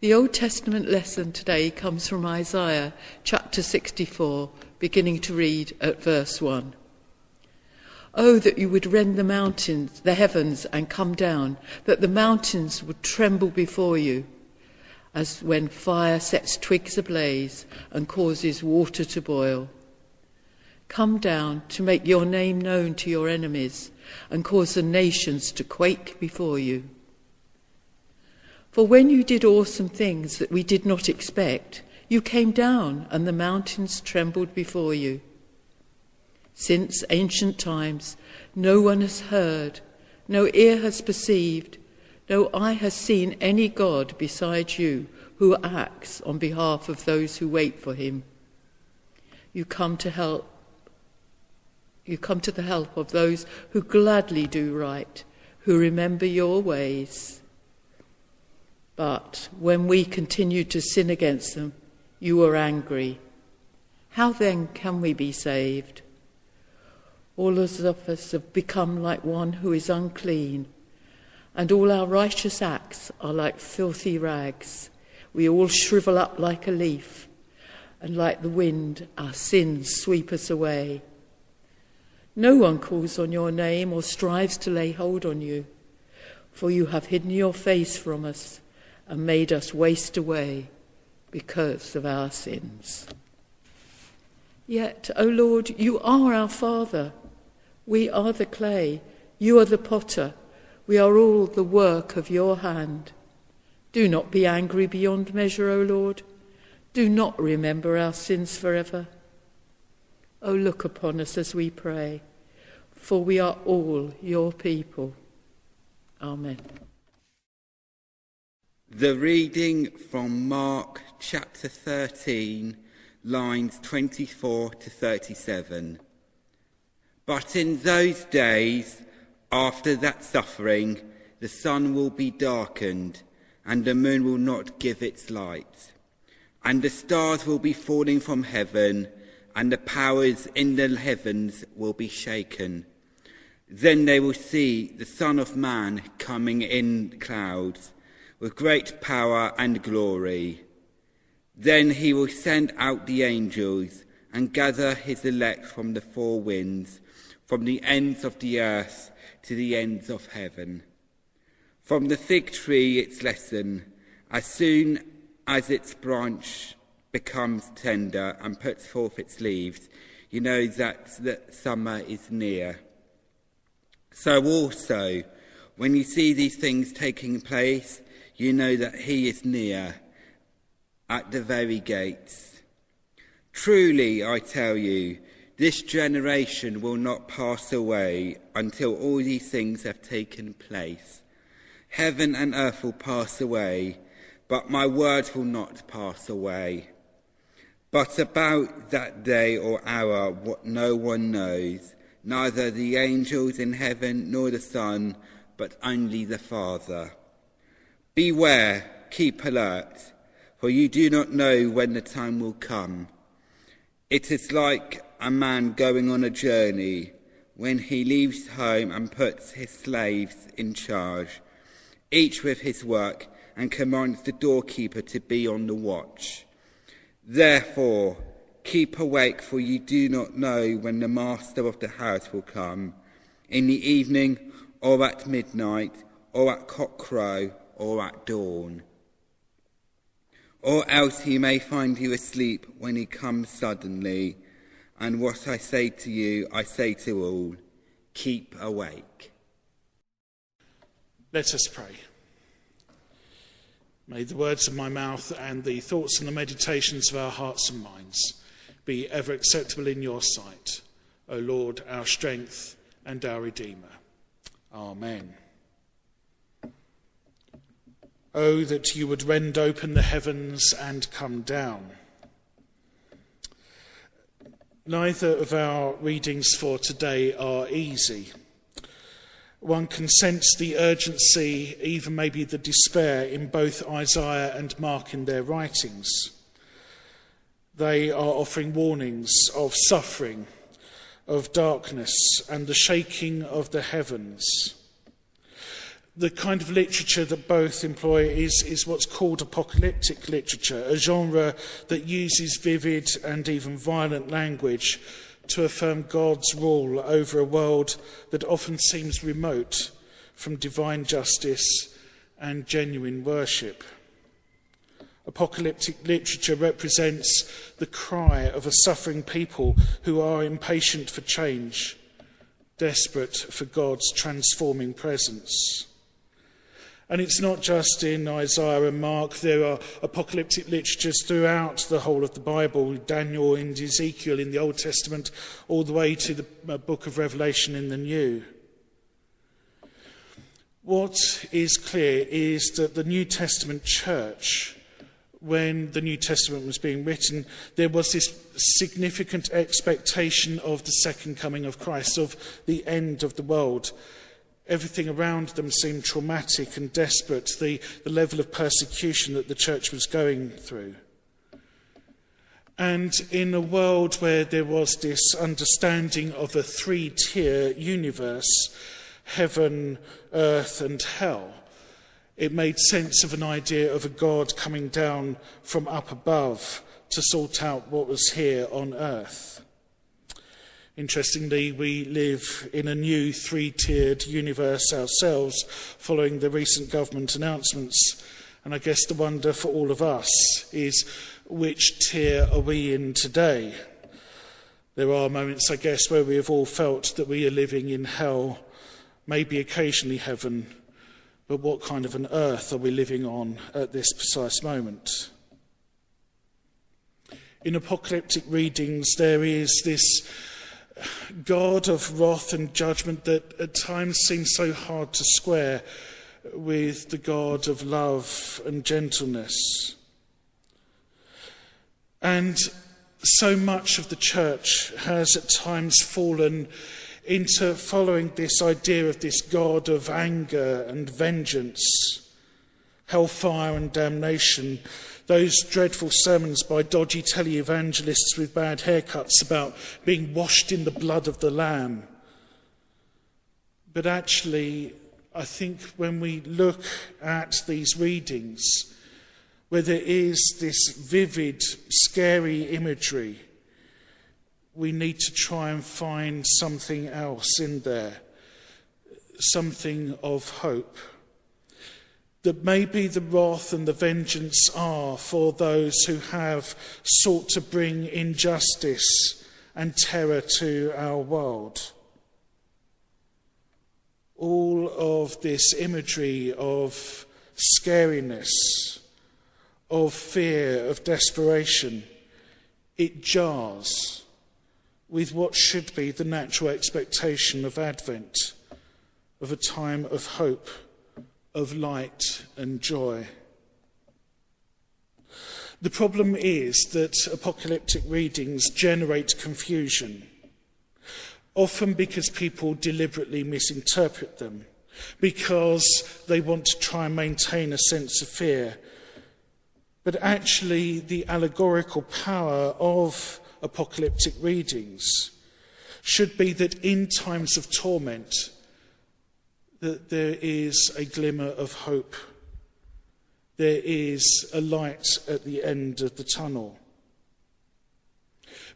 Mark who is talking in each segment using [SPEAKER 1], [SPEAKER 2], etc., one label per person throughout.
[SPEAKER 1] The Old Testament lesson today comes from Isaiah chapter 64, beginning to read at verse 1. Oh, that you would rend the mountains, the heavens, and come down, that the mountains would tremble before you, as when fire sets twigs ablaze and causes water to boil. Come down to make your name known to your enemies and cause the nations to quake before you. For when you did awesome things that we did not expect, you came down and the mountains trembled before you. Since ancient times, no one has heard, no ear has perceived, no eye has seen any God besides you who acts on behalf of those who wait for him. You come to help. You come to the help of those who gladly do right, who remember your ways. But when we continued to sin against them, you were angry. How then can we be saved? All of us have become like one who is unclean, and all our righteous acts are like filthy rags. We all shrivel up like a leaf, and like the wind, our sins sweep us away. No one calls on your name or strives to lay hold on you, for you have hidden your face from us and made us waste away because of our sins. Yet, O Lord, you are our Father. We are the clay, you are the potter. We are all the work of your hand. Do not be angry beyond measure, O Lord. Do not remember our sins forever. O look upon us as we pray, for we are all your people. Amen.
[SPEAKER 2] The reading from Mark chapter 13, lines 24 to 37. But in those days, after that suffering, the sun will be darkened, and the moon will not give its light, and the stars will be falling from heaven, and the powers in the heavens will be shaken. Then they will see the Son of Man coming in clouds with great power and glory. Then he will send out the angels and gather his elect from the four winds, from the ends of the earth to the ends of heaven. From the fig tree, its lesson, as soon as its branch becomes tender and puts forth its leaves, you know that the summer is near. So also, when you see these things taking place, you know that he is near at the very gates. Truly, I tell you, this generation will not pass away until all these things have taken place. Heaven and earth will pass away, but my words will not pass away. But about that day or hour, what no one knows, neither the angels in heaven nor the Son, but only the Father. Beware, keep alert, for you do not know when the time will come. It is like a man going on a journey when he leaves home and puts his slaves in charge, each with his work, and commands the doorkeeper to be on the watch. Therefore, keep awake, for you do not know when the master of the house will come, in the evening, or at midnight, or at cockcrow or at dawn. Or else he may find you asleep when he comes suddenly. And what I say to you, I say to all keep awake.
[SPEAKER 3] Let us pray. May the words of my mouth and the thoughts and the meditations of our hearts and minds be ever acceptable in your sight, O Lord, our strength and our Redeemer. Amen. Oh, that you would rend open the heavens and come down. Neither of our readings for today are easy. One can sense the urgency, even maybe the despair, in both Isaiah and Mark in their writings. They are offering warnings of suffering, of darkness, and the shaking of the heavens. The kind of literature that both employ is, is what's called apocalyptic literature, a genre that uses vivid and even violent language to affirm God's rule over a world that often seems remote from divine justice and genuine worship. Apocalyptic literature represents the cry of a suffering people who are impatient for change, desperate for God's transforming presence. And it's not just in Isaiah and Mark, there are apocalyptic literatures throughout the whole of the Bible Daniel and Ezekiel in the Old Testament, all the way to the uh, book of Revelation in the New. What is clear is that the New Testament church, when the New Testament was being written, there was this significant expectation of the second coming of Christ, of the end of the world. Everything around them seemed traumatic and desperate, the, the level of persecution that the church was going through. And in a world where there was this understanding of a three tier universe heaven, earth, and hell it made sense of an idea of a God coming down from up above to sort out what was here on earth. Interestingly, we live in a new three tiered universe ourselves following the recent government announcements. And I guess the wonder for all of us is which tier are we in today? There are moments, I guess, where we have all felt that we are living in hell, maybe occasionally heaven, but what kind of an earth are we living on at this precise moment? In apocalyptic readings, there is this God of wrath and judgment that at times seems so hard to square with the God of love and gentleness. And so much of the church has at times fallen into following this idea of this God of anger and vengeance, hellfire and damnation those dreadful sermons by dodgy televangelists with bad haircuts about being washed in the blood of the Lamb. But actually, I think when we look at these readings, where there is this vivid, scary imagery, we need to try and find something else in there, something of hope that maybe the wrath and the vengeance are for those who have sought to bring injustice and terror to our world. All of this imagery of scariness, of fear, of desperation, it jars with what should be the natural expectation of Advent, of a time of hope of light and joy. The problem is that apocalyptic readings generate confusion, often because people deliberately misinterpret them, because they want to try and maintain a sense of fear. But actually, the allegorical power of apocalyptic readings should be that in times of torment, that there is a glimmer of hope. There is a light at the end of the tunnel.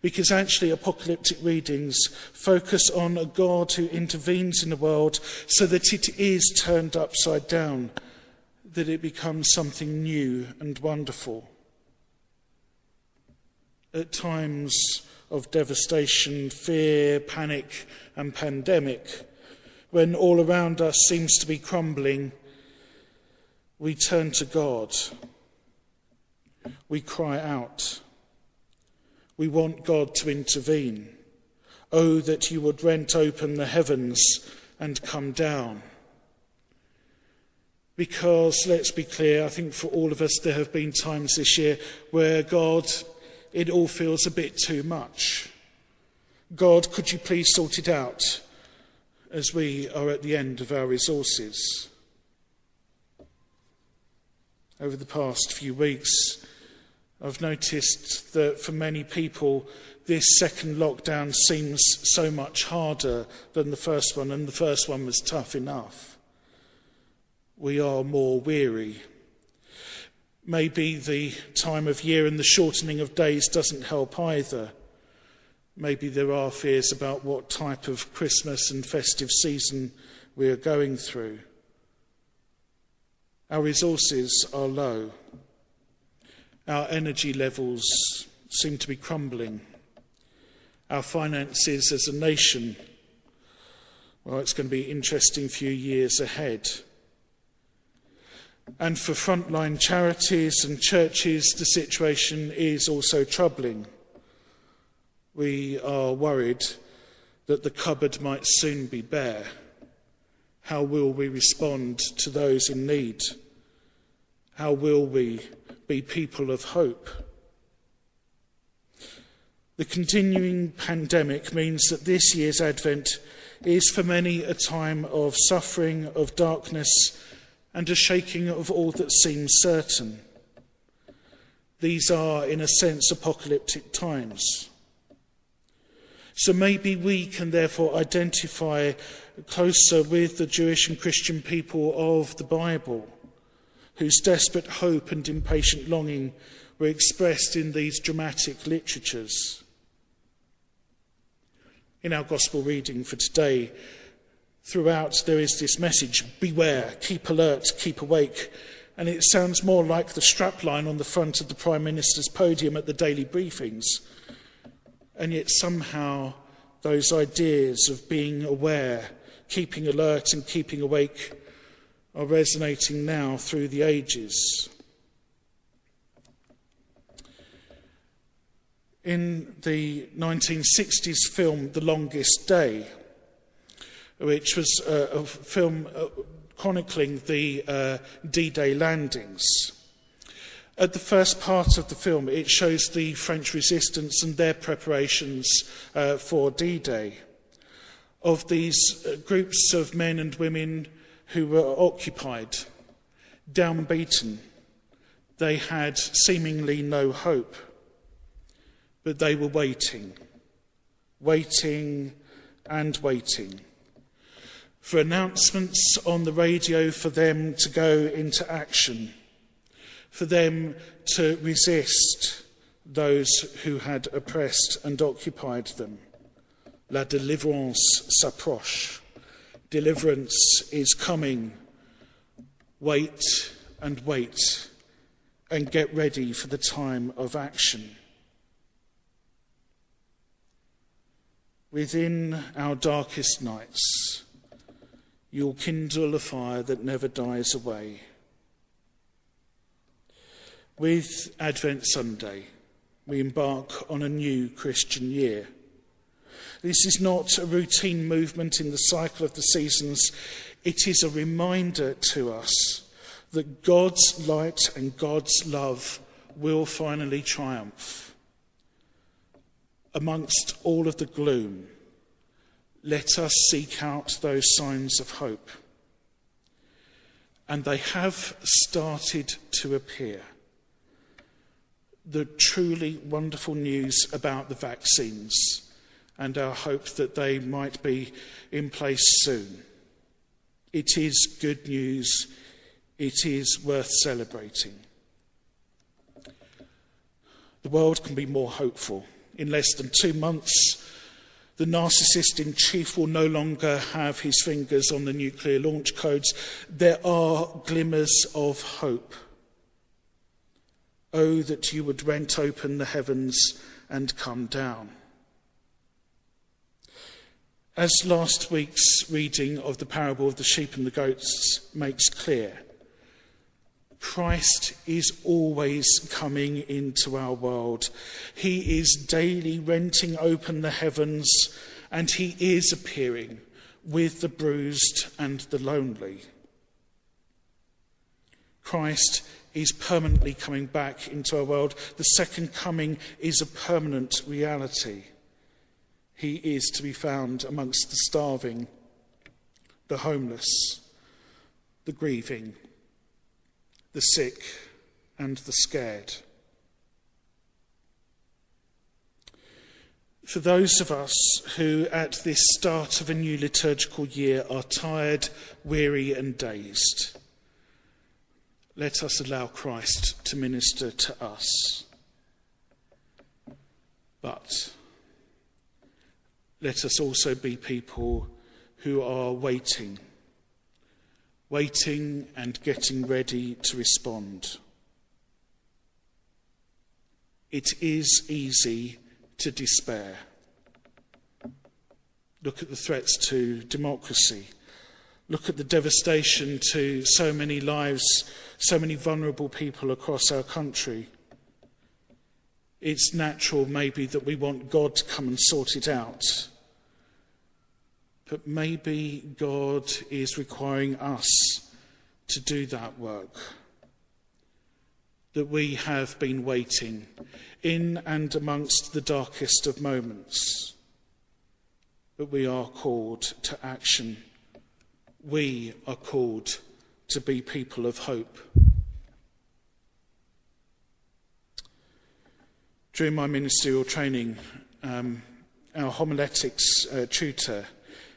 [SPEAKER 3] Because actually, apocalyptic readings focus on a God who intervenes in the world so that it is turned upside down, that it becomes something new and wonderful. At times of devastation, fear, panic, and pandemic, when all around us seems to be crumbling, we turn to God. We cry out. We want God to intervene. Oh, that you would rent open the heavens and come down. Because, let's be clear, I think for all of us, there have been times this year where God, it all feels a bit too much. God, could you please sort it out? As we are at the end of our resources. Over the past few weeks, I've noticed that for many people, this second lockdown seems so much harder than the first one, and the first one was tough enough. we are more weary. Maybe the time of year and the shortening of days doesn't help either. Maybe there are fears about what type of Christmas and festive season we are going through. Our resources are low. Our energy levels seem to be crumbling. Our finances as a nation, well, it's going to be an interesting few years ahead. And for frontline charities and churches, the situation is also troubling. We are worried that the cupboard might soon be bare. How will we respond to those in need? How will we be people of hope? The continuing pandemic means that this year's Advent is for many a time of suffering, of darkness, and a shaking of all that seems certain. These are, in a sense, apocalyptic times. So maybe we can therefore identify closer with the Jewish and Christian people of the Bible, whose desperate hope and impatient longing were expressed in these dramatic literatures. In our Gospel reading for today, throughout there is this message beware, keep alert, keep awake. And it sounds more like the strapline on the front of the Prime Minister's podium at the daily briefings and yet somehow those ideas of being aware, keeping alert, and keeping awake are resonating now through the ages. In the 1960s film The Longest Day, which was a, film uh, chronicling the uh, D Day landings, at the first part of the film, it shows the French resistance and their preparations uh, for D Day. Of these uh, groups of men and women who were occupied, downbeaten, they had seemingly no hope, but they were waiting, waiting and waiting for announcements on the radio for them to go into action for them to resist those who had oppressed and occupied them. La délivrance s'approche. Deliverance is coming. Wait and wait and get ready for the time of action. Within our darkest nights, you'll kindle a fire that never dies away. With Advent Sunday, we embark on a new Christian year. This is not a routine movement in the cycle of the seasons, it is a reminder to us that God's light and God's love will finally triumph. Amongst all of the gloom, let us seek out those signs of hope. And they have started to appear the truly wonderful news about the vaccines and our hope that they might be in place soon. It is good news. It is worth celebrating. The world can be more hopeful. In less than two months, the narcissist in chief will no longer have his fingers on the nuclear launch codes. There are glimmers of hope. Oh, that you would rent open the heavens and come down. As last week's reading of the parable of the sheep and the goats makes clear, Christ is always coming into our world. He is daily renting open the heavens and he is appearing with the bruised and the lonely. Christ is permanently coming back into our world. The second coming is a permanent reality. He is to be found amongst the starving, the homeless, the grieving, the sick, and the scared. For those of us who, at this start of a new liturgical year, are tired, weary, and dazed, let us allow Christ to minister to us. But let us also be people who are waiting, waiting and getting ready to respond. It is easy to despair. Look at the threats to democracy. Look at the devastation to so many lives, so many vulnerable people across our country. It's natural, maybe, that we want God to come and sort it out. But maybe God is requiring us to do that work. That we have been waiting in and amongst the darkest of moments. But we are called to action. We are called to be people of hope. During my ministerial training, um, our homiletics uh, tutor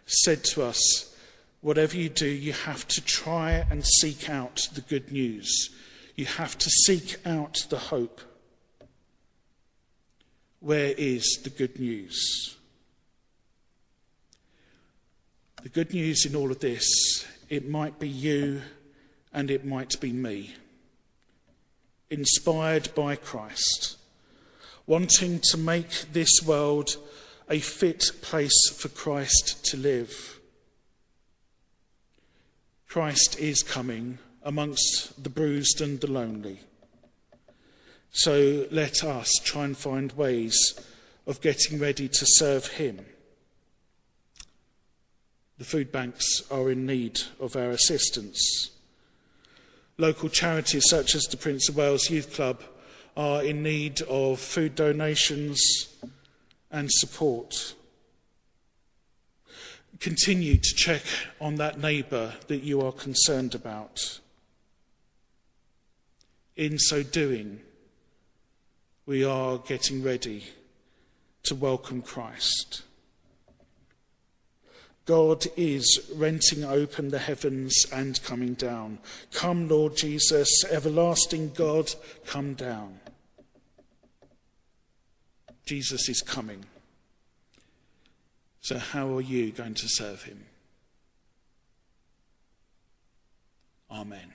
[SPEAKER 3] said to us, Whatever you do, you have to try and seek out the good news. You have to seek out the hope. Where is the good news? The good news in all of this, it might be you and it might be me. Inspired by Christ wanting to make this world a fit place for Christ to live. Christ is coming amongst the bruised and the lonely. So let us try and find ways of getting ready to serve Him. The food banks are in need of our assistance. Local charities such as the Prince of Wales Youth Club are in need of food donations and support. Continue to check on that neighbour that you are concerned about. In so doing, we are getting ready to welcome Christ. God is renting open the heavens and coming down. Come, Lord Jesus, everlasting God, come down. Jesus is coming. So, how are you going to serve him? Amen.